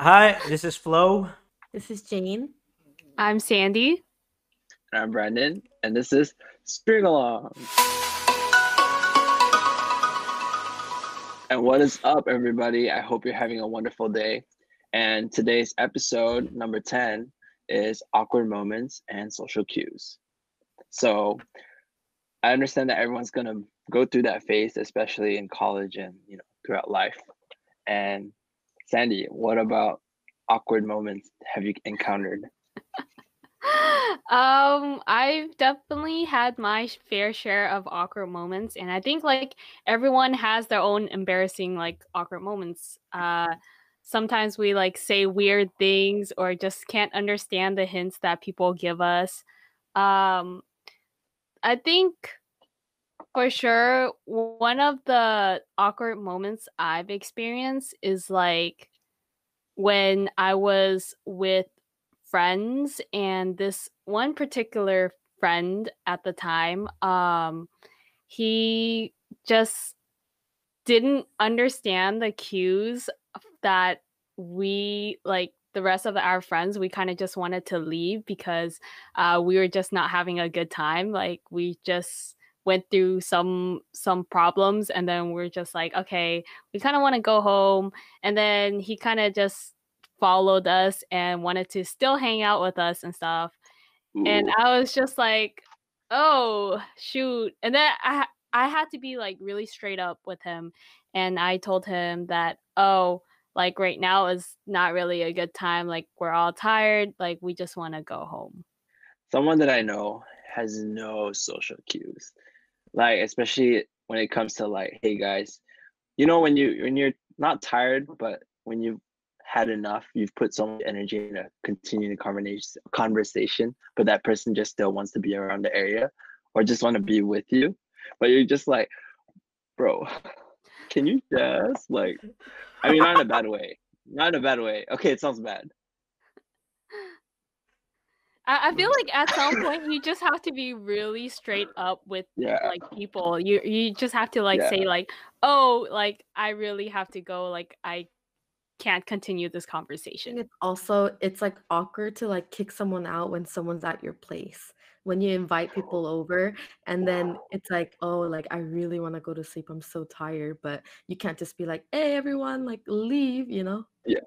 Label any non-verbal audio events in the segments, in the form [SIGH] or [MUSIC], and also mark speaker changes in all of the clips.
Speaker 1: Hi, this is Flo.
Speaker 2: This is Jane.
Speaker 3: I'm Sandy.
Speaker 4: And I'm Brandon, and this is String Along. And what is up, everybody? I hope you're having a wonderful day. And today's episode, number 10, is awkward moments and social cues. So I understand that everyone's going to go through that phase, especially in college and, you know, throughout life. And Sandy, what about awkward moments have you encountered? [LAUGHS]
Speaker 3: um i've definitely had my fair share of awkward moments and i think like everyone has their own embarrassing like awkward moments uh sometimes we like say weird things or just can't understand the hints that people give us um i think for sure one of the awkward moments i've experienced is like when i was with friends and this one particular friend at the time um he just didn't understand the cues that we like the rest of our friends we kind of just wanted to leave because uh we were just not having a good time like we just went through some some problems and then we're just like okay we kind of want to go home and then he kind of just followed us and wanted to still hang out with us and stuff. Ooh. And I was just like, "Oh, shoot." And then I I had to be like really straight up with him and I told him that, "Oh, like right now is not really a good time. Like we're all tired. Like we just want to go home."
Speaker 4: Someone that I know has no social cues. Like especially when it comes to like, "Hey guys, you know when you when you're not tired, but when you've had enough, you've put so much energy into continuing the conversation, but that person just still wants to be around the area or just want to be with you. But you're just like, bro, can you just like, I mean, not in a bad way, not in a bad way. Okay, it sounds bad.
Speaker 3: I, feel mm. like at some point you just have to be really straight up with yeah. like people. You you just have to like yeah. say like, oh, like I really have to go. Like I can't continue this conversation.
Speaker 2: It's also it's like awkward to like kick someone out when someone's at your place. When you invite people over and then it's like, oh, like I really want to go to sleep. I'm so tired, but you can't just be like, hey everyone, like leave, you know?
Speaker 4: Yeah.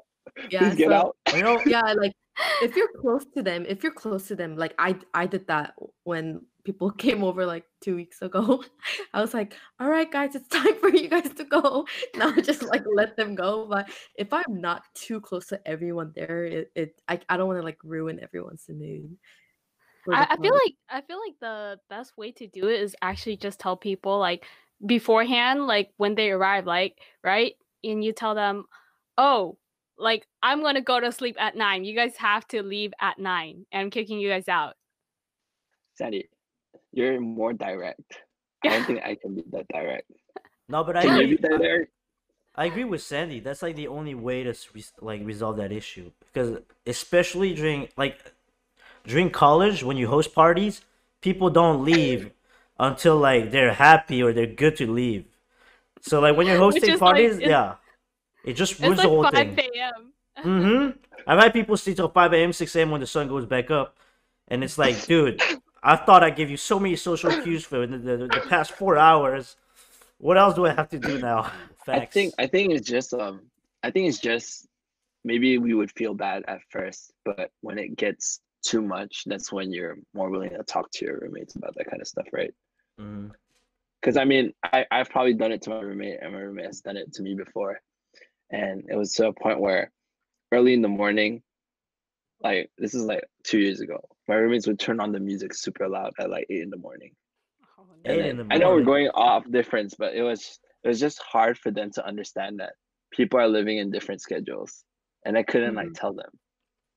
Speaker 4: Yeah. Please get so, out.
Speaker 2: You know, yeah, like if you're close to them, if you're close to them, like I I did that when people [LAUGHS] came over like two weeks ago. [LAUGHS] I was like, all right, guys, it's time for you guys to go. [LAUGHS] Now just like let them go. But if I'm not too close to everyone there, it, it I, I don't want to like ruin everyone's mood.
Speaker 3: I, I feel like I feel like the best way to do it is actually just tell people like beforehand, like when they arrive, like right, and you tell them, oh, like I'm gonna go to sleep at nine. You guys have to leave at nine. And I'm kicking you guys out.
Speaker 4: Sandy, you're more direct. I don't think I can be that direct. [LAUGHS]
Speaker 1: No, but I
Speaker 4: can agree, you be
Speaker 1: I agree with Sandy. That's like the only way to like resolve that issue because especially during like during college when you host parties, people don't leave until like they're happy or they're good to leave. So like when you're [LAUGHS] hosting parties, like, yeah, it just ruins like the whole 5 thing. mm-hmm. I've had people stay till five a.m., six a.m. when the sun goes back up, and it's like, dude, I thought I gave you so many social cues for the, the, the past four hours. What else do I have to do now? [LAUGHS]
Speaker 4: Facts. I think I think it's just um I think it's just maybe we would feel bad at first, but when it gets too much, that's when you're more willing to talk to your roommates about that kind of stuff, right? Because mm-hmm. I mean, I I've probably done it to my roommate, and my roommate has done it to me before, and it was to a point where early in the morning like this is like two years ago. My roommates would turn on the music super loud at like eight in the morning. Oh, eight in the morning. I know we're going off difference, but it was it was just hard for them to understand that people are living in different schedules, and I couldn't mm-hmm. like tell them.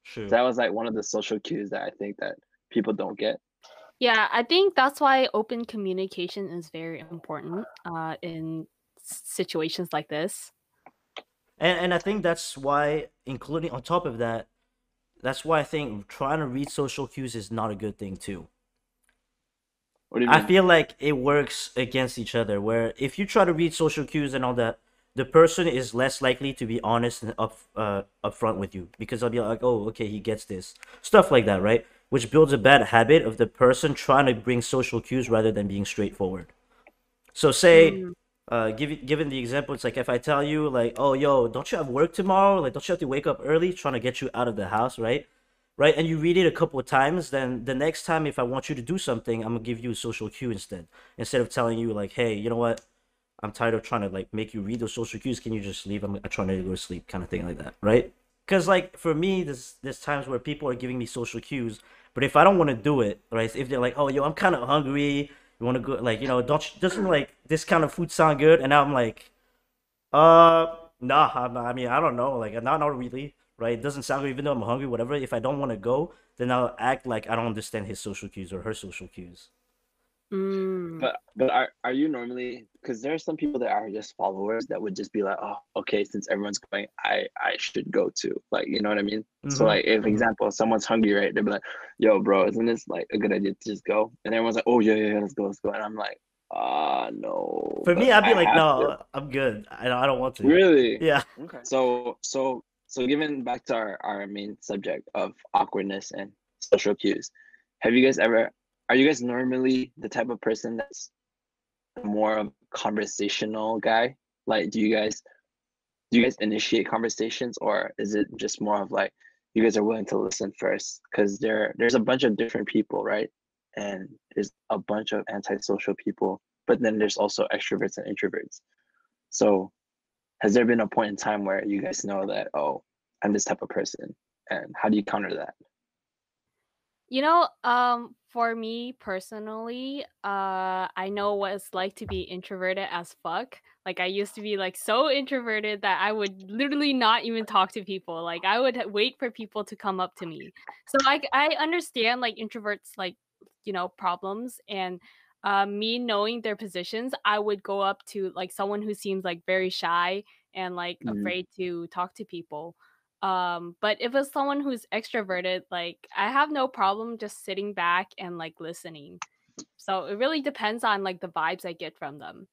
Speaker 4: Sure. So that was like one of the social cues that I think that people don't get.
Speaker 3: Yeah, I think that's why open communication is very important uh, in situations like this.
Speaker 1: And and I think that's why, including on top of that, that's why I think trying to read social cues is not a good thing too. What do you mean? I feel like it works against each other. Where if you try to read social cues and all that, the person is less likely to be honest and up uh upfront with you because I'll be like, oh, okay, he gets this stuff like that, right? Which builds a bad habit of the person trying to bring social cues rather than being straightforward. So say,
Speaker 3: Mm.
Speaker 1: Uh, give, given the example, it's like if I tell you like, oh, yo, don't you have work tomorrow? Like, don't you have to wake up early, trying to get you out of the house, right? Right, and you read it a couple of times, then the next time if I want you to do something, I'm gonna give you a social cue instead. Instead of telling you like, hey, you know what? I'm tired of trying to like make you read those social cues. Can you just leave? I'm, I'm trying to go to sleep, kind of thing like that, right? Because like for me, there's there's times where people are giving me social cues, but if I don't want to do it, right? If they're like, oh, yo, I'm kind of hungry, you want to go, like, you know, you- doesn't like this kind of food sound good? And I'm like, uh, nah, I'm I mean, I don't know, like, not not really, right? It doesn't sound good, even though I'm hungry, whatever. If I don't want to go, then I'll act like I don't understand his social cues or her social cues.
Speaker 3: Mm.
Speaker 4: But but are are you normally because there are some people that are just followers that would just be like, oh, okay, since everyone's going, I I should go too. Like, you know what I mean? So
Speaker 1: Mhm.
Speaker 4: like, if example, someone's hungry, right? They'll be like, yo, bro, isn't this like a good idea to just go? And everyone's like, oh yeah, yeah, yeah, let's go, let's go. And I'm like, ah, no.
Speaker 1: For me, I'd be
Speaker 4: I
Speaker 1: like, no,
Speaker 4: to."
Speaker 1: I'm good. I don't, I don't want to.
Speaker 4: Really?
Speaker 1: Yeah.
Speaker 4: Okay. [LAUGHS] So so so given back to our, our main subject of awkwardness and social cues, have you guys ever are you guys normally the type of person that's more of conversational guy? Like do you guys do you guys initiate conversations or is it just more of like you guys are willing to listen first? Because there there's a bunch of different people, right? And there's a bunch of antisocial people, but then there's also extroverts and introverts. So has there been a point in time where you guys know that oh i'm this type of person and how do you counter that
Speaker 3: You know, um, for me personally, uh, I know what it's like to be introverted as fuck. Like I used to be like so introverted that I would literally not even talk to people. Like I would wait for people to come up to me. So like I understand like introverts like you know problems and uh, me knowing their positions, I would go up to like someone who seems like very shy and like
Speaker 4: Mhm.
Speaker 3: afraid to talk to people. Um, but if it's someone who's extroverted, like I have no problem just sitting back and like listening. So it really depends on like the vibes I get from them.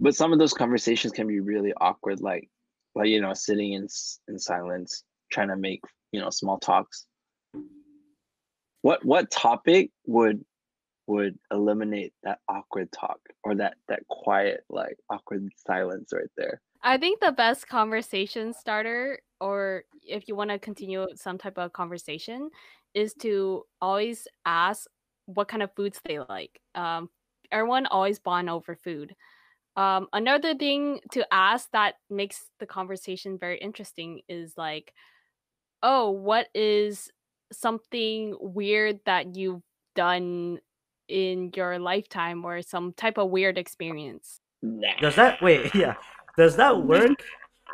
Speaker 4: but some of those conversations can be really awkward like like you know sitting in in silence trying to make you know small talks what what topic would would eliminate that awkward talk or that that quiet like awkward silence right there
Speaker 3: I think the best conversation starter, or if you want to continue some type of conversation, is to always ask what kind of foods they like. Um, everyone always bond over food. Um, another thing to ask that makes the conversation very interesting is like, oh, what is something weird that you've done in your lifetime or some type of weird experience?
Speaker 4: nah.
Speaker 1: Does that wait? [LAUGHS] Yeah. Does that work?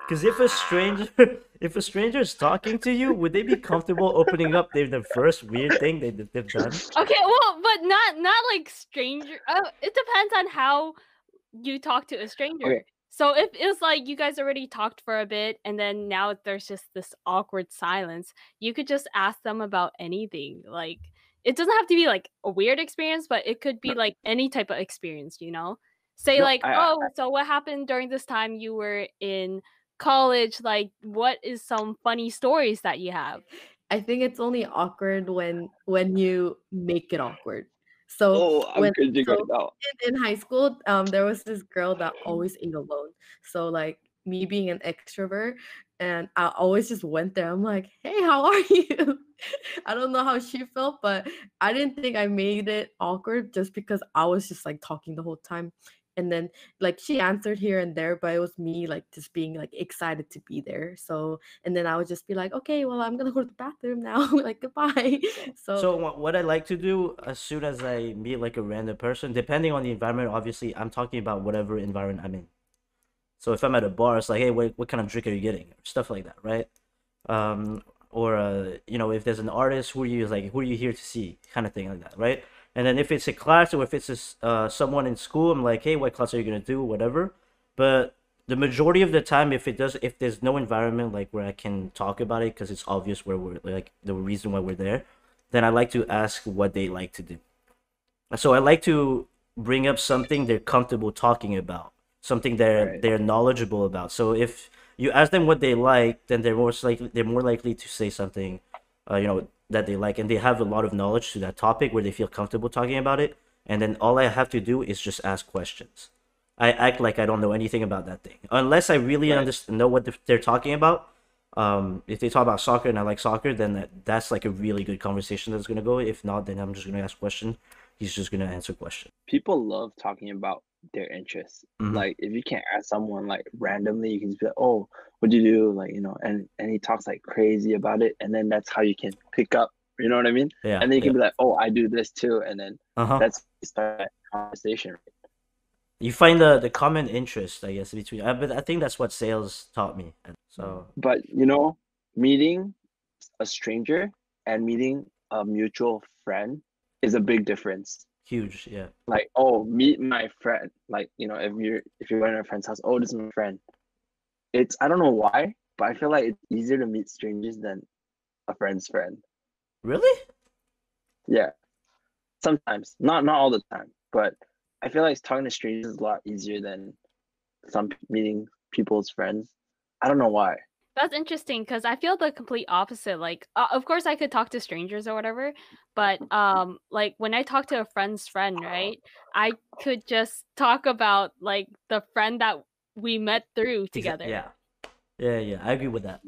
Speaker 1: Because if a stranger, [LAUGHS] if a stranger is talking to you, would they be comfortable opening up their the first weird thing they they've done?
Speaker 3: Okay, well, but not not like stranger. Uh, it depends on how you talk to a stranger.
Speaker 4: Okay.
Speaker 3: So if it's like you guys already talked for a bit and then now there's just this awkward silence, you could just ask them about anything. Like it doesn't have to be like a weird experience, but it could be
Speaker 4: No.
Speaker 3: like any type of experience, you know? Say
Speaker 4: No,
Speaker 3: like,
Speaker 4: I- I-
Speaker 3: "Oh, so what happened during this time you were in college? Like what is some funny stories that you have?"
Speaker 2: I think it's only awkward when when you make it awkward. So
Speaker 4: oh i'm
Speaker 2: when
Speaker 4: cringing
Speaker 2: so
Speaker 4: right
Speaker 2: in, in high school, um, there was this girl that always ate alone. So like me being an extrovert, and I always just went there. I'm like, hey, how are [LAUGHS] you? I don't know how she felt, but I didn't think I made it awkward just because I was just like talking the whole time. And then like she answered here and there, but it was me like just being like excited to be there. So and then I would just be like, okay, well I'm gonna [LAUGHS] go to the bathroom now. [LAUGHS] like goodbye. So, [LAUGHS]
Speaker 1: So what I like to do as soon as I meet like a random person, depending on the environment, obviously I'm talking about whatever environment I'm in. So if I'm at a bar, it's like, hey, what what kind of drink are you getting? Stuff like that, right? Um, or uh, you know, if there's an artist, who are you like, who are you here to see, kind of thing like that, right? And then if it's a class or if it's a uh, someone in school, I'm like, hey, what class are you gonna do, whatever. But the majority of the time, if it does, if there's no environment like where I can talk about it because it's obvious where we're like the reason why we're there, then I like to ask what they like to do. So I like to bring up something they're comfortable talking about. something they're
Speaker 4: Right.
Speaker 1: they're knowledgeable about. So if you ask them what they like, then they're more likely they're more likely to say something, uh, you know, that they like, and they have a lot of knowledge to that topic where they feel comfortable talking about it. And then all I have to do is just ask questions. I act like I don't know anything about that thing, unless I really
Speaker 4: Right.
Speaker 1: understand know what they're talking about. Um, if they talk about soccer and I like soccer, then that, that's like a really good conversation that's gonna go. If not, then I'm just gonna ask question. He's just gonna answer question.
Speaker 4: People love talking about their interests.
Speaker 1: Mhm.
Speaker 4: Like if you can't ask someone like randomly, you can just be like, "Oh, what do you do?" Like you know, and and he talks like crazy about it, and then that's how you can pick up. You know what I mean?
Speaker 1: Yeah.
Speaker 4: And then you can be like, "Oh, I do this too," and then
Speaker 1: Uh huh.
Speaker 4: that's start that conversation.
Speaker 1: You find the the common interest, I guess, between. But I think that's what sales taught me. And so
Speaker 4: But you know, meeting a stranger and meeting a mutual friend is a big difference.
Speaker 1: Huge, yeah.
Speaker 4: Like, oh, meet my friend. Like, you know, if you're if you're going to a friend's house, oh, this is my friend. It's I don't know why, but I feel like it's easier to meet strangers than a friend's friend.
Speaker 1: Really?
Speaker 4: Yeah. Sometimes. Not not all the time, but I feel like talking to strangers is a lot easier than some meeting people's friends. I don't know why.
Speaker 3: That's interesting because I feel the complete opposite. Like, uh, of course, I could talk to strangers or whatever, but um, like when I talk to a friend's friend, right? I could just talk about like the friend that we met through together.
Speaker 1: Yeah. Yeah, yeah. I agree with that.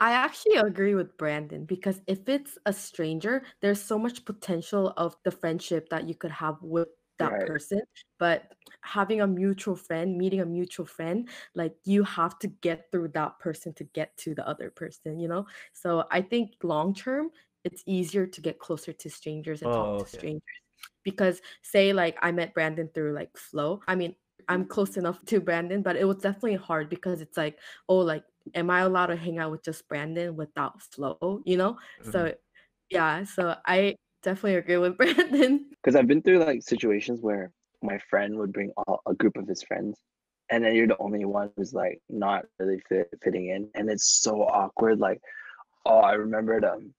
Speaker 2: I actually agree with Brandon because if it's a stranger, there's so much potential of the friendship that you could have with that
Speaker 4: Right.
Speaker 2: person. But having a mutual friend, meeting a mutual friend, like you have to get through that person to get to the other person, you know? So I think long term, it's easier to get closer to strangers and
Speaker 1: Oh,
Speaker 2: talk to
Speaker 1: okay.
Speaker 2: strangers. Because say like I met Brandon through like Flo. I mean, I'm close enough to Brandon, but it was definitely hard because it's like, oh, like am I allowed to hang out with just Brandon without Flo You know?
Speaker 1: Mm-hmm.
Speaker 2: So yeah, so I definitely agree with [LAUGHS] Brandon.
Speaker 4: because I've been through like situations where my friend would bring all, a group of his friends, and then you're the only one who's like not really fit, fitting in, and it's so awkward. Like, oh, I remembered um,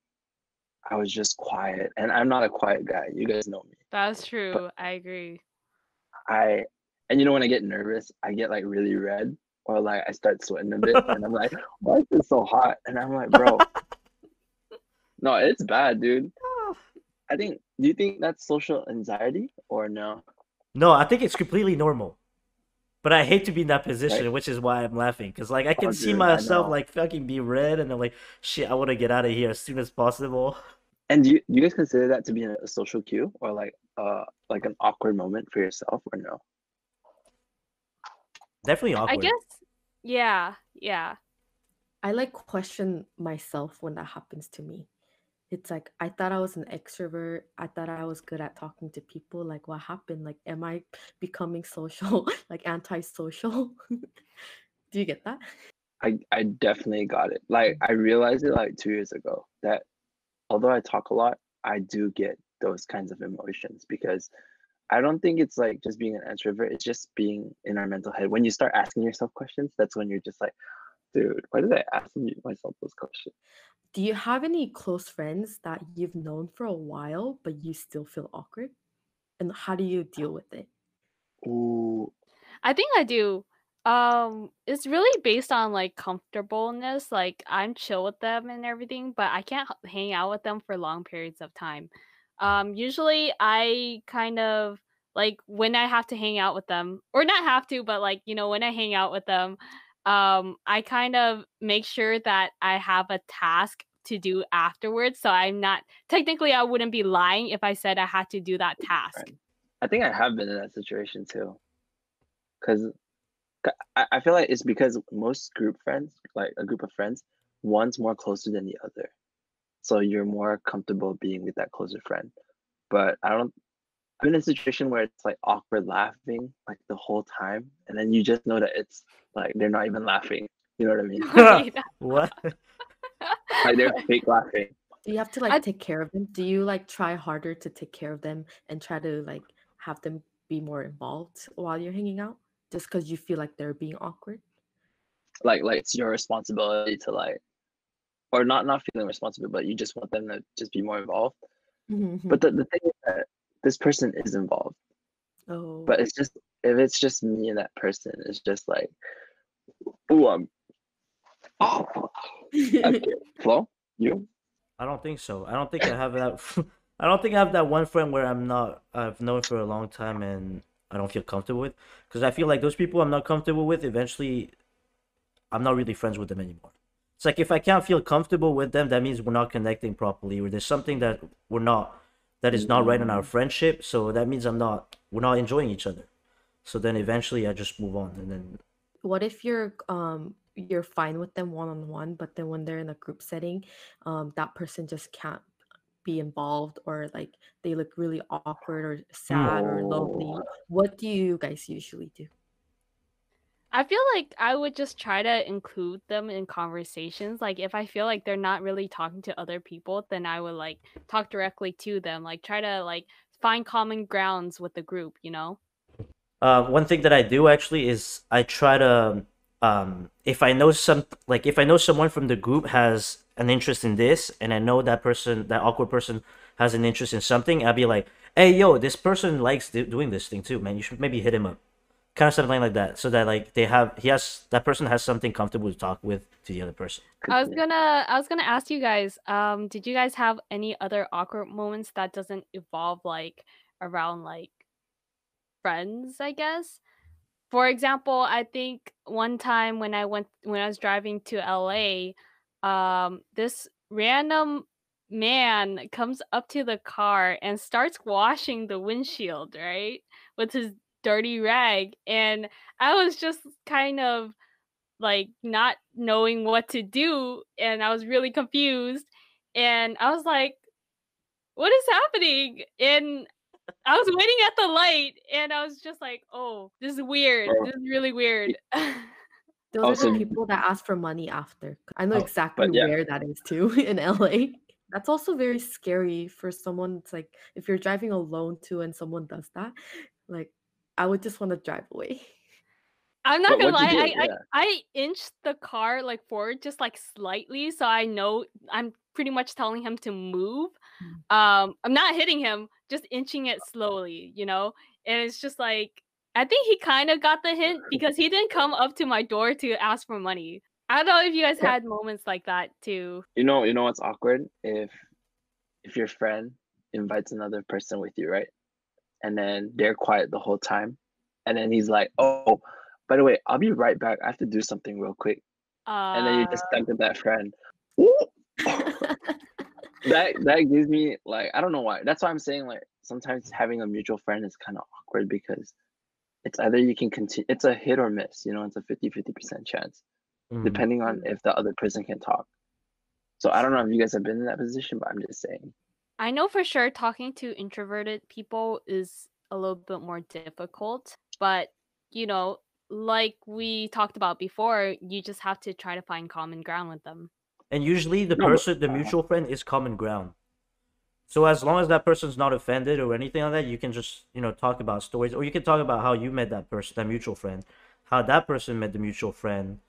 Speaker 4: I was just quiet, and I'm not a quiet guy. You guys know me.
Speaker 3: That's true. I agree.
Speaker 4: I, and you know when I get nervous, I get like really red, or like I start sweating a bit, [LAUGHS] and I'm like, why is it so hot? And I'm like, bro, [LAUGHS] no, it's bad, dude. I think. Do you think that's social anxiety or no?
Speaker 1: No, I think it's completely normal. But I hate to be in that position, which is why I'm laughing. Cause like I can
Speaker 4: Oh,
Speaker 1: see
Speaker 4: dude,
Speaker 1: myself like fucking be red, and I'm like, shit, I want to get out of here as soon as possible.
Speaker 4: And do you, do you guys consider that to be a, a social cue or like uh like an awkward moment for yourself or no?
Speaker 1: Definitely awkward.
Speaker 3: I guess. Yeah. Yeah.
Speaker 2: I like question myself when that happens to me. It's like I thought I was an extrovert. I thought I was good at talking to people. Like what happened? Like am I becoming social, [LAUGHS] like antisocial? [LAUGHS] Do you get that?
Speaker 4: I I definitely got it. Like mm. I realized it like two years ago that although I talk a lot, I do get those kinds of emotions because I don't think it's like just being an introvert. It's just being in our mental head. When you start asking yourself questions, that's when you're just like, dude, why did I ask myself those questions?
Speaker 2: Do you have any close friends that you've known for a while but you still feel awkward? And how do you deal with it?
Speaker 4: Ooh,
Speaker 3: I think I do. Um, it's really based on like comfortableness. Like I'm chill with them and everything, but I can't h- hang out with them for long periods of time. Um, usually I kind of like when I have to hang out with them, or not have to, but like you know when I hang out with them, um, I kind of make sure that I have a task to do afterwards. So I'm not technically I wouldn't be lying if I said I had to do that task.
Speaker 4: Right. I think I have been in that situation too. Cause I feel like it's because most group friends, like a group of friends, one's more closer than the other. So you're more comfortable being with that closer friend. But I don't I've been in a situation where it's like awkward laughing like the whole time. And then you just know that it's like they're not even laughing. You know what I mean? [LAUGHS] [LAUGHS] [LAUGHS]
Speaker 1: what?
Speaker 4: like they're fake laughing.
Speaker 2: Do you have to like
Speaker 3: I-
Speaker 2: take care of them? Do you like try harder to take care of them and try to like have them be more involved while you're hanging out? Just because you feel like they're being awkward?
Speaker 4: Like like it's your responsibility to like or not not feeling responsible, but you just want them to just be more involved.
Speaker 2: Mhm,
Speaker 4: But the, the thing is that this person is involved,
Speaker 2: oh,
Speaker 4: but it's just if it's just me and that person, it's just like, ooh, I'm. Oh, okay. Flo, you?
Speaker 1: I don't think so. I don't think I have that. [LAUGHS] I don't think I have that one friend where I'm not. I've known for a long time and I don't feel comfortable with. Because I feel like those people I'm not comfortable with, eventually, I'm not really friends with them anymore. It's like if I can't feel comfortable with them, that means we're not connecting properly, or there's something that we're not, that is not right in our friendship. So that means I'm not. We're not enjoying each other. So then eventually I just move on, and then
Speaker 2: what if you're um you're fine with them one on one, but then when they're in a group setting, um that person just can't be involved or like they look really awkward or sad or lonely.
Speaker 4: Oh.
Speaker 2: What do you guys usually do?
Speaker 3: I feel like I would just try to include them in conversations. Like if I feel like they're not really talking to other people, then I would like talk directly to them. Like try to like find common grounds with the group, you know?
Speaker 1: Uh, one thing that I do actually is I try to um if I know some like if I know someone from the group has an interest in this and I know that person that awkward person has an interest in something, I'd be like, "Hey, yo, this person likes do- doing this thing too, man. You should maybe hit him up." Kind of something like that, so that like they have he has that person has something comfortable to talk with to the other person.
Speaker 3: I was gonna I was gonna ask you guys, um, did you guys have any other awkward moments that doesn't evolve like around like friends, I guess? For example, I think one time when I went when I was driving to LA, um, this random man comes up to the car and starts washing the windshield, right? With his dirty rag. And I was just kind of like not knowing what to do and I was really confused. And I was like, what is happening? And I was waiting at the light and I was just like, oh, this is weird. This is really weird. [LAUGHS]
Speaker 2: Those are the people that ask for money after. I know
Speaker 1: Oh,
Speaker 2: exactly
Speaker 4: yeah.
Speaker 2: where that is too [LAUGHS] in LA. That's also very scary for someone. It's like if you're driving alone too and someone does that, like I would just want to drive away.
Speaker 3: I'm not
Speaker 4: But
Speaker 3: gonna lie, I,
Speaker 4: do?
Speaker 3: I I inched the car like forward just like slightly, so I know I'm pretty much telling him to move. Um, I'm not hitting him, just inching it slowly, you know. And it's just like I think he kind of got the hint because he didn't come up to my door to ask for money. I don't know if you guys had moments like that too.
Speaker 4: You know, you know what's awkward if if your friend invites another person with you, right? And then they're quiet the whole time, and then he's like, "Oh, by the way, I'll be right back. I have to do something real quick."
Speaker 3: Uh,
Speaker 4: And then you just stuck with that friend. [LAUGHS] That that gives me like I don't know why. That's why I'm saying like sometimes having a mutual friend is kind of awkward because it's either you can continue. It's a hit or miss. You know, it's a 50-50% chance
Speaker 1: Mm.
Speaker 4: depending on if the other person can talk. So I don't know if you guys have been in that position, but I'm just saying.
Speaker 3: I know for sure talking to introverted people is a little bit more difficult, but you know, like we talked about before, you just have to try to find common ground with them.
Speaker 1: And usually the person, the mutual friend, is common ground. So as long as that person's not offended or anything like that, you can just you know talk about stories, or you can talk about how you met that person, that mutual friend, how that person met the mutual friend,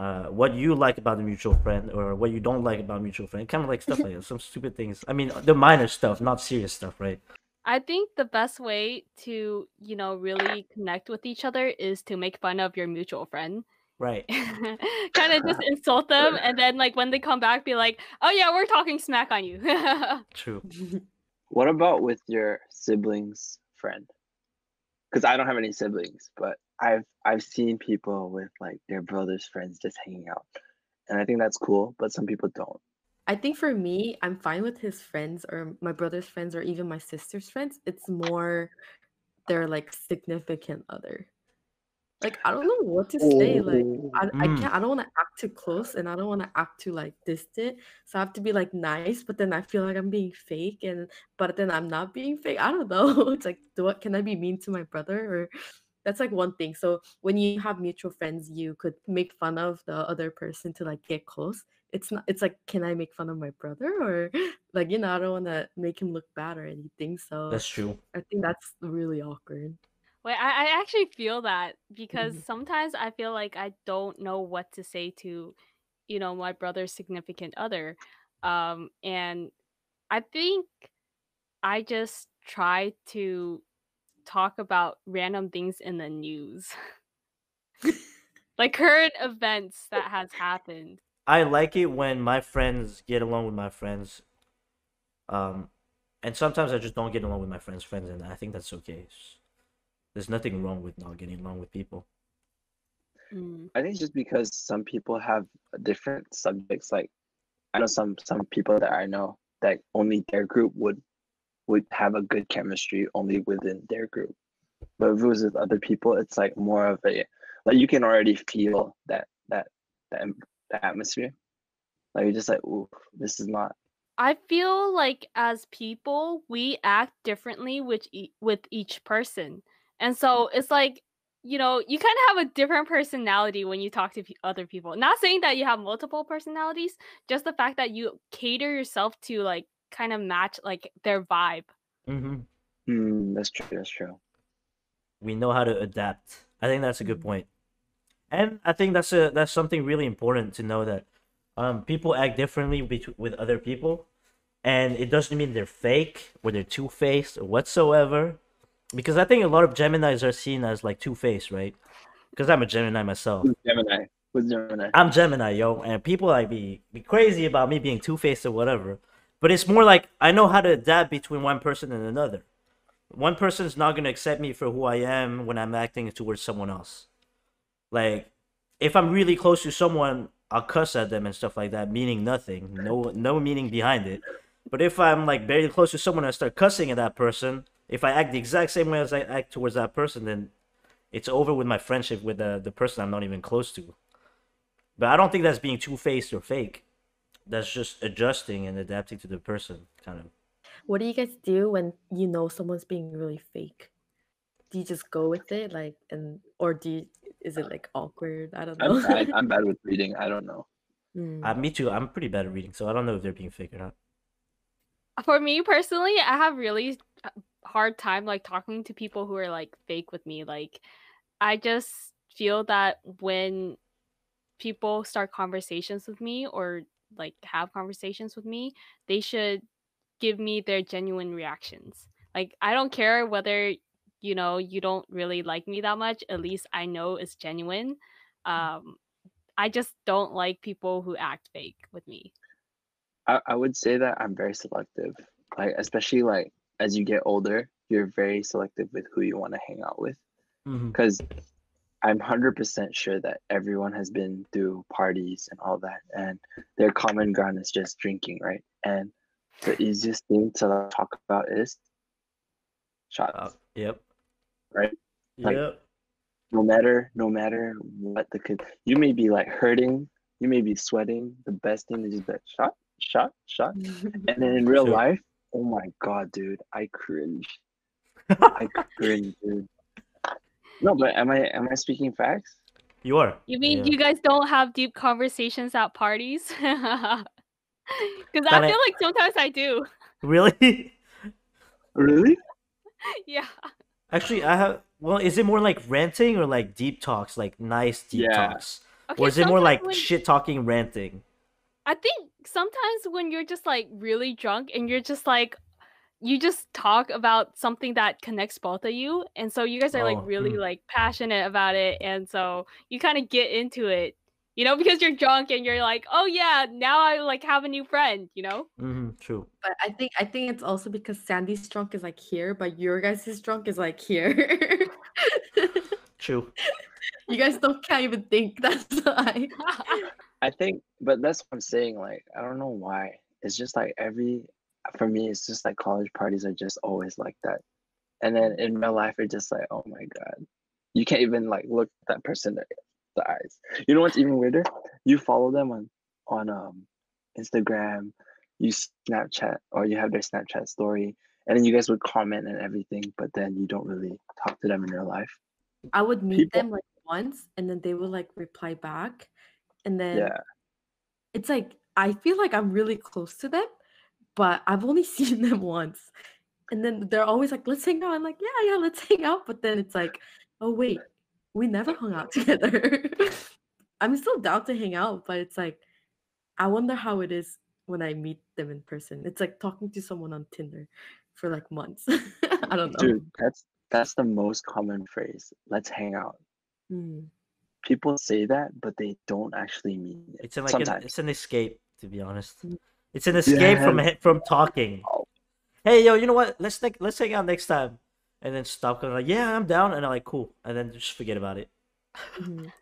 Speaker 1: uh, what you like about the mutual friend, or what you don't like about mutual friend, kind of like stuff like that, some stupid things. I mean, the minor stuff, not serious stuff, right?
Speaker 3: I think the best way to, you know, really connect with each other is to make fun of your mutual friend.
Speaker 1: Right. [LAUGHS]
Speaker 3: kind of just insult them and then like when they come back be like, "Oh yeah, we're talking smack on you." [LAUGHS]
Speaker 1: True.
Speaker 4: What about with your siblings' friend? Because I don't have any siblings, but I've I've seen people with like their brothers' friends just hanging out, and I think that's cool. But some people don't.
Speaker 2: I think for me, I'm fine with his friends or my brother's friends or even my sister's friends. It's more their like significant other. Like I don't know what to say. Like I, I
Speaker 1: Mm.
Speaker 2: can't I don't want to act too close and I don't want to act too like distant. So I have to be like nice, but then I feel like I'm being fake and but then I'm not being fake. I don't know. [LAUGHS] It's like do what can I be mean to my brother or that's like one thing. So when you have mutual friends, you could make fun of the other person to like get close. It's not it's like can I make fun of my brother or [LAUGHS] like you know, I don't want to make him look bad or anything. So
Speaker 1: That's true.
Speaker 2: I think that's really awkward.
Speaker 3: Wait, I, I actually feel that because
Speaker 2: Mhm.
Speaker 3: sometimes I feel like I don't know what to say to, you know, my brother's significant other. Um, and I think I just try to talk about random things in the news. [LAUGHS] [LAUGHS] like current events that has happened.
Speaker 1: I like it when my friends get along with my friends. Um, and sometimes I just don't get along with my friends' friends, and I think that's okay. There's nothing wrong with not getting along with people.
Speaker 3: Mm.
Speaker 4: I think it's just because some people have different subjects. Like I know some some people that I know that only their group would would have a good chemistry only within their group. But if it was with other people, it's like more of a like you can already feel that that that the atmosphere. Like you're just like, ooh, this is not.
Speaker 3: I feel like as people, we act differently with e- with each person, and so it's like you know you kind of have a different personality when you talk to pe- other people. Not saying that you have multiple personalities, just the fact that you cater yourself to like kind of match like their vibe.
Speaker 1: Mm-hmm.
Speaker 4: Hmm, that's true. That's true.
Speaker 1: we know how to adapt. I think that's a good point. And I think that's a that's something really important to know that um people act differently bet- with other people and it doesn't mean they're fake or they're two-faced or whatsoever because I think a lot of Geminis are seen as like two-faced, right? Because I'm a Gemini myself.
Speaker 4: Gemini? Who's Gemini?
Speaker 1: I'm Gemini, yo, and people like be be crazy about me being two faced or whatever. But it's more like I know how to adapt between one person and another. One person's not gonna accept me for who I am when I'm acting towards someone else. Like, if I'm really close to someone, I'll cuss at them and stuff like that, meaning nothing, no no meaning behind it. But if I'm like very close to someone I start cussing at that person, if I act the exact same way as I act towards that person, then it's over with my friendship with the the person I'm not even close to. But I don't think that's being two faced or fake. That's just adjusting and adapting to the person, kind of.
Speaker 2: What do you guys do when you know someone's being really fake? Do you just go with it, like, and or do you, is it like awkward? I don't know.
Speaker 4: I'm bad. I'm bad [LAUGHS] with reading. I don't know.
Speaker 2: Mm.
Speaker 1: Uh, me too. I'm pretty bad at reading, so I don't know if they're being fake or not.
Speaker 3: For me personally, I have really uh, hard time like talking to people who are like fake with me. Like, I just feel that when people start conversations with me or like have conversations with me, they should give me their genuine reactions. Like, I don't care whether you know you don't really like me that much. At least I know it's genuine. Um, I just don't like people who act fake with me.
Speaker 4: I, I would say that I'm very selective. Like especially like as you get older, you're very selective with who you want to hang out with.
Speaker 1: Mm-hmm.
Speaker 4: I'm hundred percent sure that everyone has been through parties and all that, and their common ground is just drinking, right? And the easiest thing to talk about is shots.
Speaker 1: Uh, yep.
Speaker 4: Right? Like-
Speaker 1: Yep.
Speaker 4: no matter no matter what the kid you may be like hurting you may be sweating the best thing is just that shot shot shot and then in real [LAUGHS]
Speaker 1: Sure.
Speaker 4: life oh my god dude i cringe [LAUGHS] i cringe dude no but am i am i speaking facts
Speaker 1: you are.
Speaker 3: You mean
Speaker 1: Yeah.
Speaker 3: you guys don't have deep conversations at parties? [LAUGHS] Because I
Speaker 1: But I-
Speaker 3: feel like sometimes I do. [LAUGHS]
Speaker 1: Really?
Speaker 4: really [LAUGHS]
Speaker 3: yeah.
Speaker 1: Actually, I have. Well, is it more like ranting or like deep talks, like nice deep
Speaker 4: Yeah.
Speaker 1: talks,
Speaker 3: Okay,
Speaker 1: or is it more like
Speaker 3: when-
Speaker 1: shit talking ranting?
Speaker 3: I think sometimes when you're just like really drunk and you're just like you just talk about something that connects both of you and so you guys are like
Speaker 1: Oh,
Speaker 3: really
Speaker 1: mm.
Speaker 3: like passionate about it and so you kind of get into it you know [LAUGHS] because you're drunk and you're like oh yeah now i like have a new friend you know
Speaker 1: Mm-hmm. True.
Speaker 2: But I think I think it's also because Sandy's drunk is like here, but your guys' drunk is like here. [LAUGHS]
Speaker 1: True.
Speaker 2: you guys don't can't even think. [LAUGHS] That's why.
Speaker 4: i think but that's what i'm saying like i don't know why it's just like every for me it's just like college parties are just always like that. And then in real life it's just like oh my god. You can't even like look at that person in the eyes. You know what's even weirder? You follow them on on um instagram you snapchat or you have their snapchat story and then you guys would comment and everything but then you don't really talk to them in real life.
Speaker 2: I would meet
Speaker 4: People-
Speaker 2: them like once, and then they would like reply back, and then
Speaker 4: yeah.
Speaker 2: it's like I feel like I'm really close to them, but I've only [LAUGHS] seen them once. And then they're always like, let's hang out. I'm like, yeah, yeah, let's hang out. But then it's like, oh wait, we never hung out [LAUGHS] together. I'm still down to hang out, but it's like I wonder how it is when I meet them in person. It's like talking to someone on Tinder for like months. [LAUGHS] I don't know.
Speaker 4: dude that's that's the most common phrase. Let's hang out.
Speaker 2: Mm.
Speaker 4: People say that, but they don't actually mean it.
Speaker 1: It's an, like an, it's an escape, to be honest. It's an escape from
Speaker 4: Yeah.
Speaker 1: he- from talking. Hey, yo, you know what? Let's like let's hang out next time, and then stop going like, yeah, I'm down, and I'm like, cool, and then just forget about it.
Speaker 2: Mhm. [LAUGHS]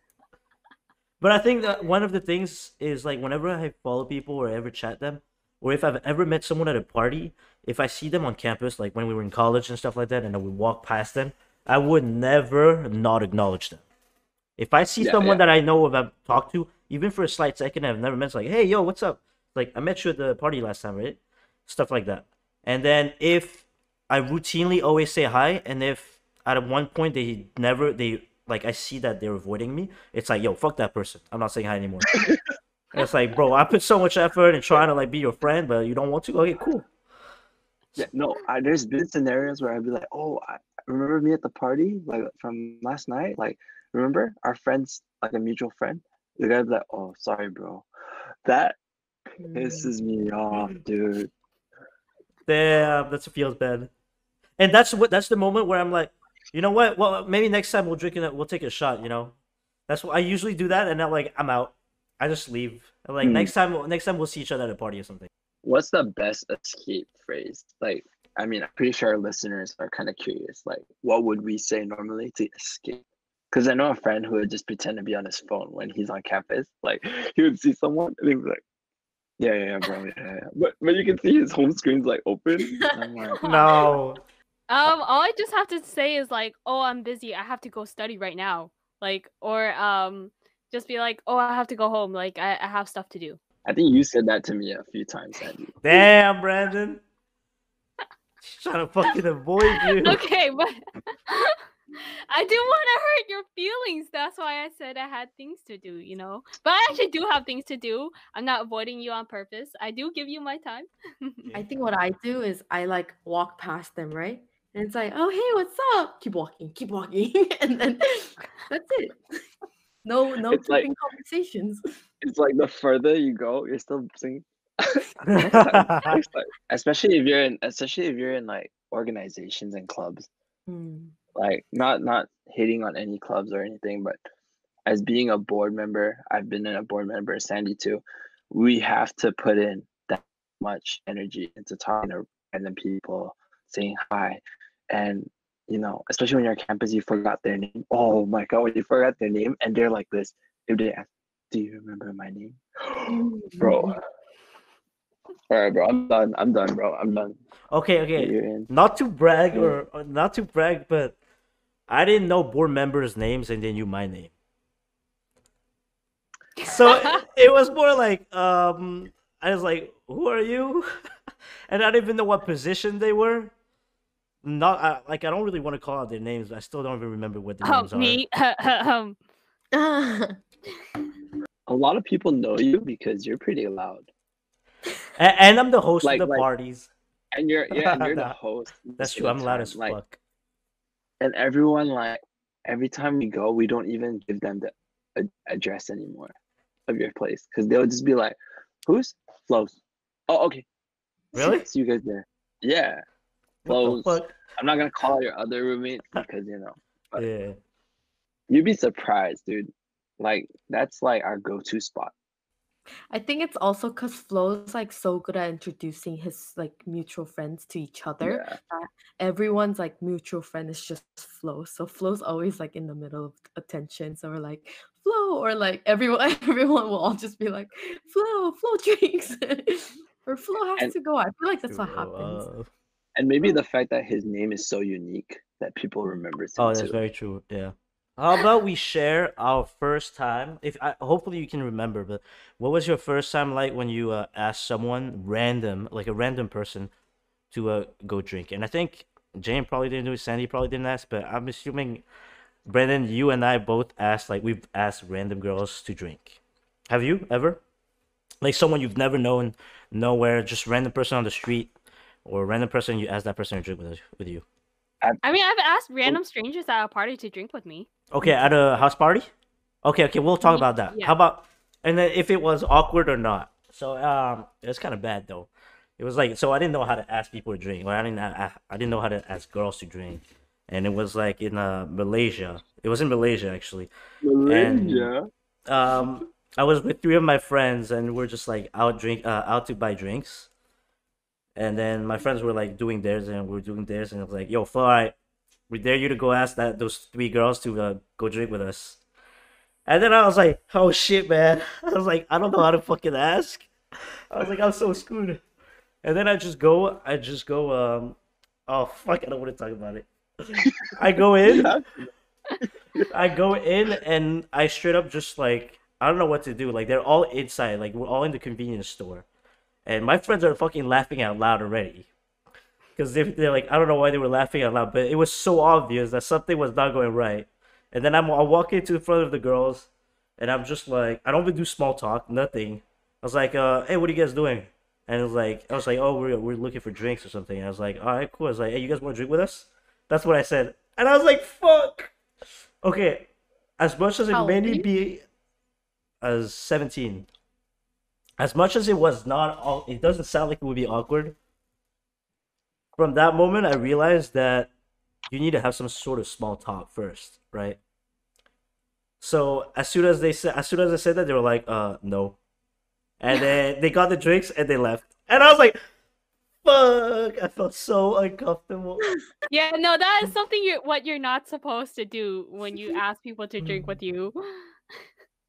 Speaker 1: But I think that one of the things is like whenever I follow people or ever chat them, or if I've ever met someone at a party, if I see them on campus, like when we were in college and stuff like that, and I would walk past them, I would never not acknowledge them. If I see
Speaker 4: Yeah,
Speaker 1: someone
Speaker 4: yeah.
Speaker 1: that I know of, I've talked to, even for a slight second, I've never met, it's like, hey, yo, what's up? Like, I met you at the party last time, right? Stuff like that. And then if I routinely always say hi, and if at one point they never, they like, I see that they're avoiding me, it's like, yo, fuck that person. I'm not saying hi anymore. [LAUGHS] It's like, bro, I put so much effort in trying to like be your friend, but you don't want to. Okay, cool.
Speaker 4: Yeah, no, I, there's been scenarios where I'd be like, "Oh, I remember me at the party, like from last night. Like, remember our friends, like a mutual friend." The guy'd be like, "Oh, sorry, bro." That. Pisses me off, dude.
Speaker 1: Damn, that feels bad. And that's what that's the moment where I'm like, you know what? Well, maybe next time we'll drink it. We'll take a shot. You know, that's what I usually do that, and I'm like, I'm out. I just leave. And, like
Speaker 4: Hmm.
Speaker 1: next time, next time we'll see each other at a party or something.
Speaker 4: What's the best escape phrase? Like, I mean, I'm pretty sure our listeners are kind of curious. Like, what would we say normally to escape? Because I know a friend who would just pretend to be on his phone when he's on campus. Like, [LAUGHS] he would see someone and he'd be like, "Yeah, yeah, yeah, bro, yeah, yeah." But but you can see his home screen's like open. [LAUGHS] like, [LAUGHS]
Speaker 1: No.
Speaker 3: Um, all I just have to say is like, oh, I'm busy. I have to go study right now. Like, or um, just be like, oh, I have to go home. Like, I, I have stuff to do.
Speaker 4: I think you said that to me a few times, Andy. [LAUGHS]
Speaker 1: Damn, Brandon. She's trying to fucking avoid you.
Speaker 3: Okay, but I didn't want to hurt your feelings. That's why I said I had things to do, you know. But I actually do have things to do. I'm not avoiding you on purpose. I do give you my time. [LAUGHS]
Speaker 2: I think what I do is I like walk past them, right? And it's like, oh hey, what's up? Keep walking, keep walking, [LAUGHS] and then that's it. No, no
Speaker 4: It's like-
Speaker 2: conversations.
Speaker 4: It's like the further you go, you're still singing. [LAUGHS] It's like- especially if you're in, especially if you're in like organizations and clubs.
Speaker 2: Mm.
Speaker 4: Like not not hating on any clubs or anything, but as being a board member, I've been in a board member, Sandy too. We have to put in that much energy into talking to random people, saying hi, and you know, especially when you're on campus, you forgot their name. Oh my god, when you forgot their name, and they're like this. If they ask, "Do you remember my name?" [GASPS] bro. All right, bro. I'm done. I'm done, bro. I'm done.
Speaker 1: okay, okay. Not to brag or, or not to brag, but I didn't know board members' names and they knew my name. So it, it was more like um I was like, "Who are you?" [LAUGHS] and I didn't even know what position they were. Not I, like I don't really want to call out their names. I still don't even remember what their
Speaker 3: Oh,
Speaker 1: names are.
Speaker 3: me. [LAUGHS] um,
Speaker 4: A lot of people know you because you're pretty loud,
Speaker 1: And, and I'm the host
Speaker 4: Like-
Speaker 1: of the
Speaker 4: like-
Speaker 1: parties.
Speaker 4: and you're yeah, and you're the [LAUGHS] host.
Speaker 1: That's true. I'm loud
Speaker 4: time,
Speaker 1: as
Speaker 4: like,
Speaker 1: fuck.
Speaker 4: And everyone like every time we go, we don't even give them the a- address anymore of your place because they'll just be like, "Who's Flo's?" Oh, okay.
Speaker 1: Really? [LAUGHS]
Speaker 4: See you guys there. Yeah.
Speaker 1: Flo's.
Speaker 4: I'm not gonna call your other roommates because you know
Speaker 1: Yeah.
Speaker 4: you'd be surprised, dude. Like that's like our go-to spot.
Speaker 2: I think it's also because Flo's like so good at introducing his like mutual friends to each other.
Speaker 4: Yeah.
Speaker 2: Everyone's like mutual friend is just Flo. So Flo's always like in the middle of attention. So we're like, Flo, or like everyone [LAUGHS] everyone will all just be like, Flo, Flo drinks. [LAUGHS] or Flo has
Speaker 4: And-
Speaker 2: to go. I feel like that's what happens.
Speaker 1: uh,
Speaker 4: And maybe the fact that his name is so unique that people remember him
Speaker 1: Oh, that's
Speaker 4: too.
Speaker 1: very true. Yeah. How about we share our first time? If I, hopefully you can remember, but what was your first time like when you uh, asked someone random, like a random person, to uh, go drink? And I think Jane probably didn't do it. Sandy probably didn't ask, but I'm assuming Brandon, you and I both asked like we've asked random girls to drink. Have you ever? Like someone you've never known, nowhere, just random person on the street, or random person you ask that person to drink with with you.
Speaker 3: I mean, I've asked random strangers at a party to drink with me.
Speaker 1: Okay, at a house party. Okay, okay, we'll talk about that.
Speaker 3: yeah.
Speaker 1: How about and then if it was awkward or not? So um, it was kind of bad though. It was like so I didn't know how to ask people to drink, or I didn't I, I didn't know how to ask girls to drink. and it was like in uh Malaysia. It was in Malaysia actually.
Speaker 4: Malaysia.
Speaker 1: Um, I was with three of my friends, and we're just like out drink uh, out to buy drinks. And then my friends were like doing theirs, and we are doing theirs, and I was like, "Yo, all right, we dare you to go ask that those three girls to uh, go drink with us." And then I was like, "Oh shit, man!" [LAUGHS] I was like, "I don't know how to fucking ask." I was like, "I'm so screwed." And then I just go, I just go, um, oh fuck, I don't want to talk about it. [LAUGHS] I go in, I go in, and I straight up just like I don't know what to do. Like they're all inside, like we're all in the convenience store, and my friends are fucking laughing out loud already. Because they, they're like, I don't know why they were laughing out loud, but it was so obvious that something was not going right. And then I'm, I walk into the front of the girls, and I'm just like, I don't even do small talk, nothing. I was like, uh, hey, what are you guys doing? And it was like, I was like, oh, we're, we're looking for drinks or something. And I was like, all right, cool. I was like, hey, you guys want to drink with us? That's what I said. And I was like, fuck. Okay, as much as it
Speaker 2: How
Speaker 1: be as 17, as much as it was not, all, it doesn't sound like it would be awkward. From that moment, I realized that you need to have some sort of small talk first, right? So as soon as they said, as soon as I said that, they were like, "Uh, no," and then they got the drinks and they left, and I was like, "Fuck!" I felt so uncomfortable. [LAUGHS]
Speaker 3: Yeah, no, that is something you what you're not supposed to do when you ask people to drink with you.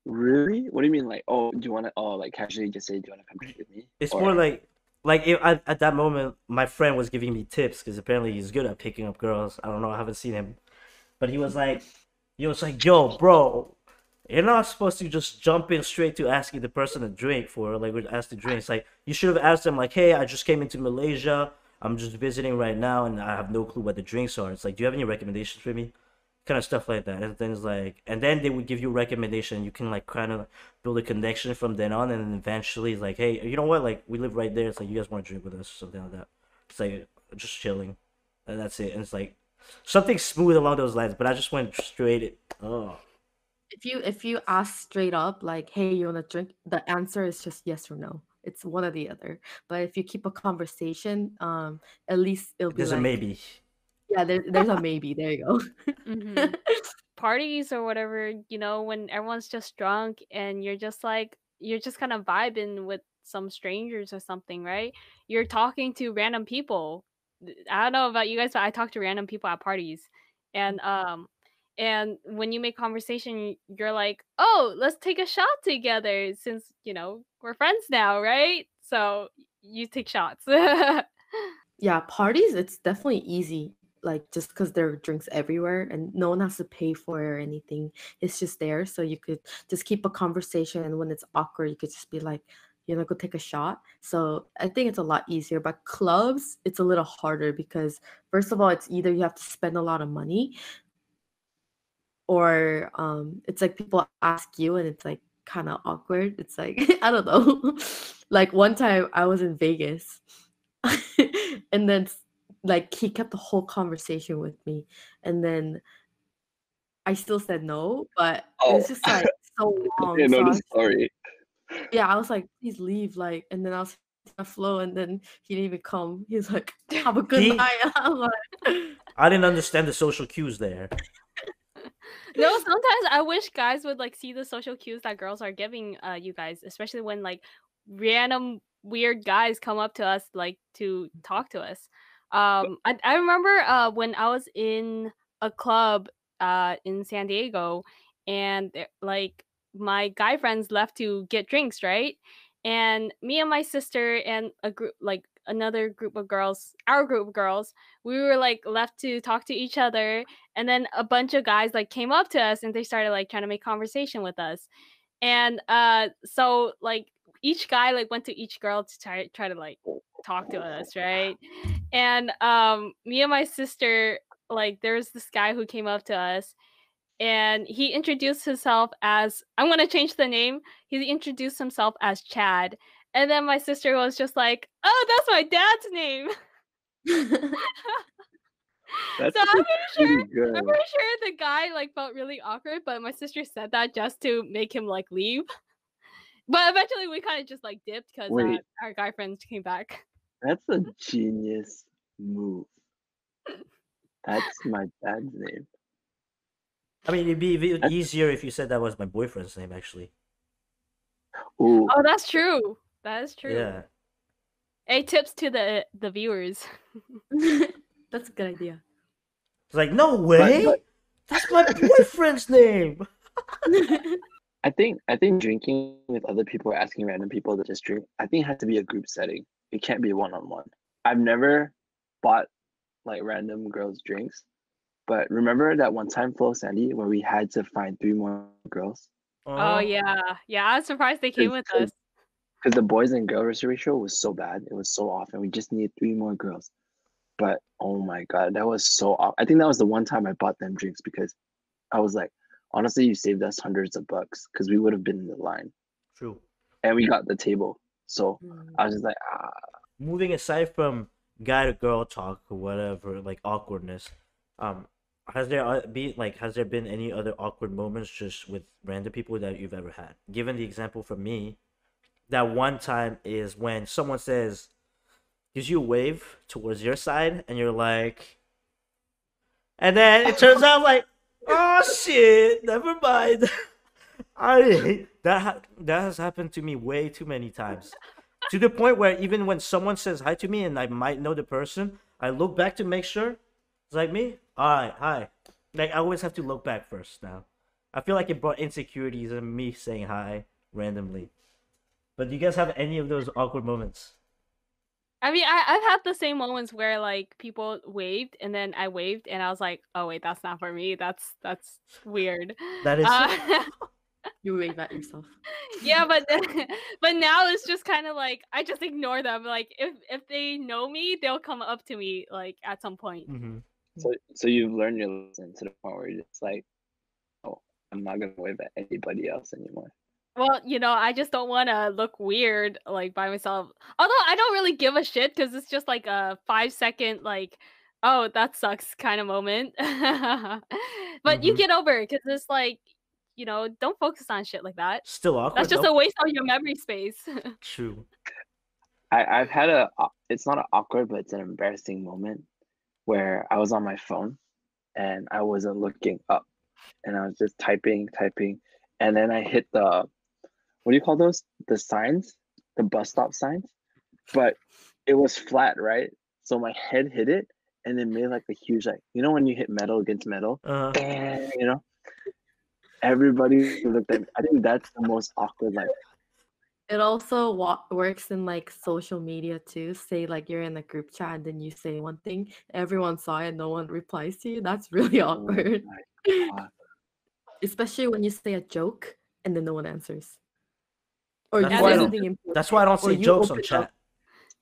Speaker 4: Really? What do you mean? Like, oh, do you want to? Oh, like casually just say, do you want to come drink with me?
Speaker 1: It's
Speaker 4: Or-
Speaker 1: more like, like if, at, at that moment, my friend was giving me tips because apparently he's good at picking up girls. I don't know, I haven't seen him, but he was like, he was like, "Yo, bro." You're not supposed to just jump in straight to asking the person to drink for like ask to drink. It's like you should have asked them like, "Hey, I just came into Malaysia. I'm just visiting right now, and I have no clue what the drinks are." It's like, "Do you have any recommendations for me?" Kind of stuff like that. And then it's like, and then they would give you a recommendation. You can like kind of build a connection from then on, and then eventually, like, "Hey, you know what? Like we live right there. It's like you guys want to drink with us or something like that." It's like just chilling, and that's it. And it's like something smooth along those lines. But I just went straight. Oh.
Speaker 2: If you if you ask straight up like, "Hey, you want to drink?" The answer is just yes or no. It's one or the other. But if you keep a conversation, um, at least it'll be
Speaker 1: There's
Speaker 2: like,
Speaker 1: a maybe.
Speaker 2: Yeah, there, there's a maybe. There you go.
Speaker 3: Mhm. [LAUGHS] Parties or whatever, you know, when everyone's just drunk and you're just like you're just kind of vibing with some strangers or something, right? You're talking to random people. I don't know about you guys, but I talk to random people at parties. And um and when you make conversation, you're like, "Oh, let's take a shot together since, you know, we're friends now, right?" So you take shots. [LAUGHS]
Speaker 2: Yeah, parties, it's definitely easy. Like just because there are drinks everywhere and no one has to pay for it or anything. It's just there. So you could just keep a conversation and when it's awkward, you could just be like, you know, go take a shot. So I think it's a lot easier. But clubs, it's a little harder because first of all, it's either you have to spend a lot of money or um it's like people ask you and it's like kind of awkward. It's like [LAUGHS] I don't know. [LAUGHS] like one time I was in Vegas [LAUGHS] and then like he kept the whole conversation with me and then I still said no, but it was
Speaker 4: Oh.
Speaker 2: just like so [LAUGHS] long.
Speaker 4: you
Speaker 2: so
Speaker 4: know
Speaker 2: was,
Speaker 4: story.
Speaker 2: yeah, I was like, please leave, like, and then I was on flow, and then he didn't even come. he's like, have a good
Speaker 1: He-
Speaker 2: night. [LAUGHS] I'm like,
Speaker 1: I didn't understand the social cues there. [LAUGHS]
Speaker 3: no, sometimes I wish guys would like see the social cues that girls are giving uh you guys, especially when like random weird guys come up to us like to talk to us. Um I, I remember uh when I was in a club uh in San Diego and like my guy friends left to get drinks, right? And me and my sister and a group like another group of girls, our group of girls, we were like left to talk to each other and then a bunch of guys like came up to us and they started like trying to make conversation with us and uh so like each guy like went to each girl to try try to like talk to us right and um me and my sister like there was this guy who came up to us and he introduced himself as i'm going to change the name he introduced himself as chad and then my sister was just like oh that's my dad's name [LAUGHS] [LAUGHS]
Speaker 4: That's
Speaker 3: so i'm pretty sure. I'm pretty sure the guy like felt really awkward, but my sister said that just to make him like leave. But eventually, we kind of just like dipped because uh,
Speaker 4: Wait.
Speaker 3: our guy friends came back.
Speaker 4: That's a [LAUGHS] genius move. That's my dad's name.
Speaker 1: I mean, it'd be even easier if you said that was my boyfriend's name, actually.
Speaker 4: Ooh,
Speaker 3: Oh, that's true. That is true.
Speaker 1: Yeah.
Speaker 3: Hey, tips to the the viewers. [LAUGHS]
Speaker 2: That's a good idea.
Speaker 1: It's like, no way.
Speaker 4: but-
Speaker 1: That's my boyfriend's name. [LAUGHS]
Speaker 4: I think I think drinking with other people or asking random people to just drink, I think it has to be a group setting. It can't be one on one. I've never bought like random girls drinks, but remember that one time, Flo Sandy, where we had to find three more girls
Speaker 3: Oh
Speaker 1: Uh,
Speaker 3: yeah, yeah. I was surprised they came with
Speaker 4: Cause-
Speaker 3: us.
Speaker 4: because the boys and girls ratio was so bad. It was so off, and we just needed three more girls. But oh my god, that was so off. I think that was the one time I bought them drinks because I was like, honestly, you saved us hundreds of bucks because we would have been in the line
Speaker 1: True.
Speaker 4: and we got the table. So
Speaker 2: Mm.
Speaker 4: I was just like, ah,
Speaker 1: moving aside from guy to girl talk or whatever, like awkwardness, um, has there uh, be like has there been any other awkward moments just with random people that you've ever had? Given the example for me, that one time is when someone says, gives you a wave towards your side, and you're like, and then it turns [LAUGHS] out like, oh shit, never mind. I that. Ha- that has happened to me way too many times to the point where even when someone says hi to me and I might know the person, I look back to make sure it's like me. All right, hi. Like I always have to look back first now. I feel like it brought insecurities in me saying hi randomly. But do you guys have any of those awkward moments?
Speaker 3: I mean, I, I've had the same moments where like people waved and then I waved and I was like, oh wait, that's not for me. That's that's weird.
Speaker 1: That is
Speaker 3: Uh, [LAUGHS] [LAUGHS]
Speaker 2: You wave at yourself.
Speaker 3: yeah, but [LAUGHS] then- but now it's just kind of like I just ignore them. Like if if they know me, they'll come up to me like at some point.
Speaker 1: hmm
Speaker 4: so so you've learned your lesson to the point where you're just like, oh, I'm not gonna wave at anybody else anymore.
Speaker 3: Well, you know, I just don't want to look weird like by myself. Although I don't really give a shit because it's just like a five second like, oh that sucks kind of moment. [LAUGHS] but you
Speaker 1: Mhm.
Speaker 3: get over it because it's like, you know, don't focus on shit like that.
Speaker 1: Still awkward.
Speaker 3: That's just
Speaker 1: though.
Speaker 3: a waste of your memory space. [LAUGHS]
Speaker 1: True.
Speaker 4: I, I've had a it's not an awkward but it's an embarrassing moment where I was on my phone and I wasn't looking up and I was just typing, typing, and then I hit the what do you call those? The signs, the bus stop signs. But it was flat, right? So my head hit it and it made like a huge like you know when you hit metal against metal,
Speaker 1: Uh,
Speaker 4: bang, you know? Everybody looked at me. I think that's the most awkward like
Speaker 2: It also wa- works in like social media too. Say like you're in a group chat and then you say one thing, everyone saw it, no one replies to you. That's really
Speaker 4: oh
Speaker 2: awkward.
Speaker 4: my God. [LAUGHS]
Speaker 2: Especially when you say a joke and then no one answers. Or
Speaker 1: That's
Speaker 4: why I don't-
Speaker 1: that's why I don't say jokes on chat.
Speaker 2: up-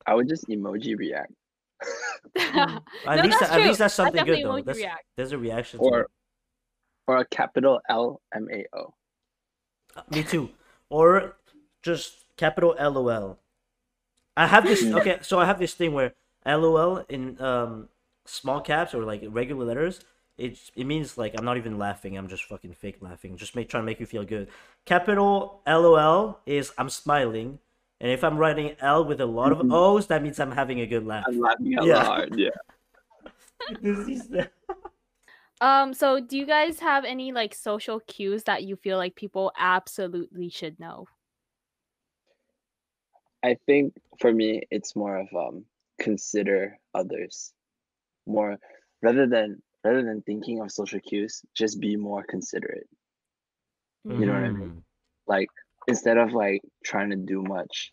Speaker 4: I would just emoji react. [LAUGHS] [LAUGHS]
Speaker 1: At
Speaker 3: No,
Speaker 1: least,
Speaker 3: that's
Speaker 1: at least that's something good though. That's,
Speaker 3: react.
Speaker 1: there's a reaction to
Speaker 4: or
Speaker 1: it.
Speaker 4: or a capital L M A O.
Speaker 1: Me too. Or just capital LOL. I have this okay, so I have this thing where LOL in um small caps or like regular letters, it it means like I'm not even laughing, I'm just fucking fake laughing. Just make trying to make you feel good. Capital LOL is I'm smiling. And if I'm writing L with a lot of
Speaker 4: Mhm.
Speaker 1: O's, that means I'm having a good laugh.
Speaker 4: I'm laughing out
Speaker 1: Yeah.
Speaker 4: loud. Yeah.
Speaker 1: This is the-
Speaker 3: um. So, do you guys have any like social cues that you feel like people absolutely should know?
Speaker 4: I think for me, it's more of um consider others, more rather than rather than thinking of social cues, just be more considerate. You know what I mean?
Speaker 1: Mhm.
Speaker 4: Like instead of like trying to do much,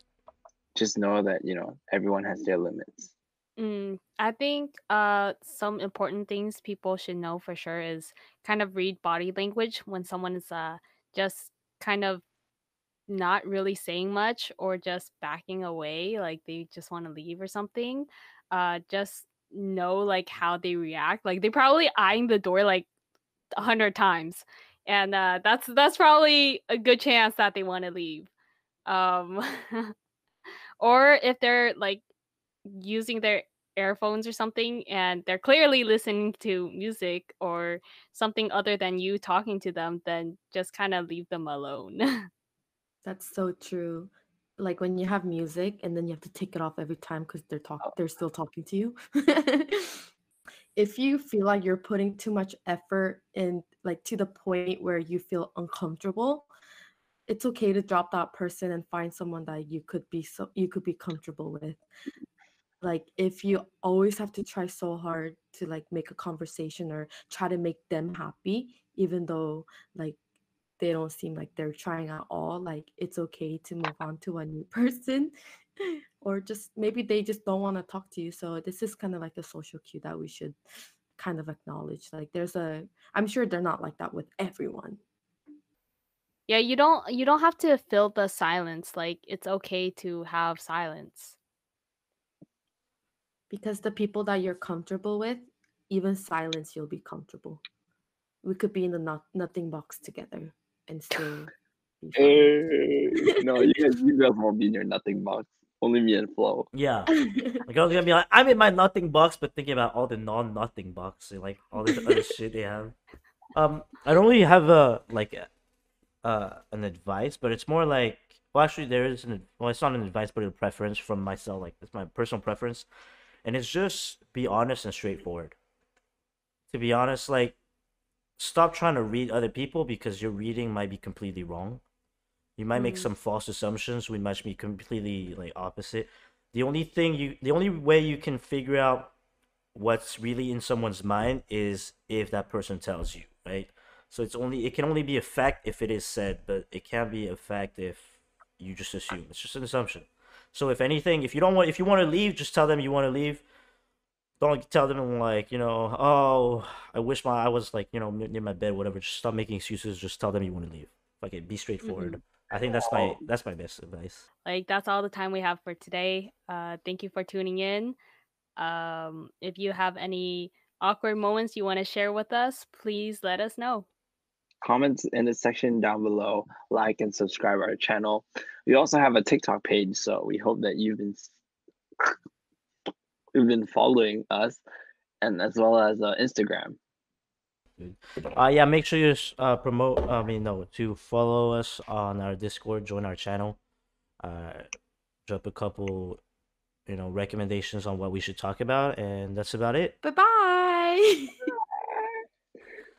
Speaker 4: just know that you know everyone has their limits.
Speaker 3: Mm, I think uh some important things people should know for sure is kind of read body language when someone is uh just kind of not really saying much or just backing away, like they just want to leave or something. Uh just know like how they react. Like they probably eyeing the door like a hundred times. And uh that's that's probably a good chance that they want to leave. Um [LAUGHS] or if they're like using their earphones or something and they're clearly listening to music or something other than you talking to them then just kind of leave them alone [LAUGHS]
Speaker 2: That's so true. Like when you have music and then you have to take it off every time because they're talk
Speaker 4: Oh.
Speaker 2: they're still talking to you. [LAUGHS] if you feel like you're putting too much effort in like to the point where you feel uncomfortable it's okay to drop that person and find someone that you could be so you could be comfortable with like if you always have to try so hard to like make a conversation or try to make them happy even though like they don't seem like they're trying at all like it's okay to move on to a new [LAUGHS] person or just maybe they just don't want to talk to you so this is kind of like a social cue that we should kind of acknowledge like there's a i'm sure they're not like that with everyone
Speaker 3: Yeah, you don't you don't have to fill the silence. Like it's okay to have silence.
Speaker 2: because the people that you're comfortable with even silence you'll be comfortable we could be in the not- nothing box together and still be fine.
Speaker 4: No, you guys, you guys won't be in your nothing box. Only me and Flo.
Speaker 1: Yeah. [LAUGHS] The girl's gonna be like, I'm in my nothing box, but thinking about all the non-nothing box, and, like all this other shit they have. Um, I don't really have a like, a- uh, an advice, but it's more like, well, actually, there is an, well, it's not an advice, but a preference from myself. Like, it's my personal preference, and it's just be honest and straightforward. To be honest, like, stop trying to read other people because your reading might be completely wrong. You might make
Speaker 2: Mm.
Speaker 1: some false assumptions. We might be completely like opposite. The only thing you, the only way you can figure out what's really in someone's mind is if that person tells you, right? So it's only it can only be a fact if it is said, but it can't be a fact if you just assume. It's just an assumption. So if anything, if you don't want, if you want to leave, just tell them you want to leave. Don't tell them like you know, oh, I wish my I was like you know near my bed, whatever. Just stop making excuses. Just tell them you want to leave. Like it, be straightforward. I think that's my that's my best advice.
Speaker 3: Like that's all the time we have for today. Uh thank you for tuning in. Um if you have any awkward moments you want to share with us, please let us know.
Speaker 4: Comments in the section down below. Like and subscribe our channel. We also have a TikTok page, so we hope that you've been you've been following us, and as well as uh, Instagram.
Speaker 1: Uh yeah, make sure you uh promote. I mean no, to follow us on our Discord, join our channel. Uh, drop a couple, you know, recommendations on what we should talk about, and that's about it.
Speaker 2: bye bye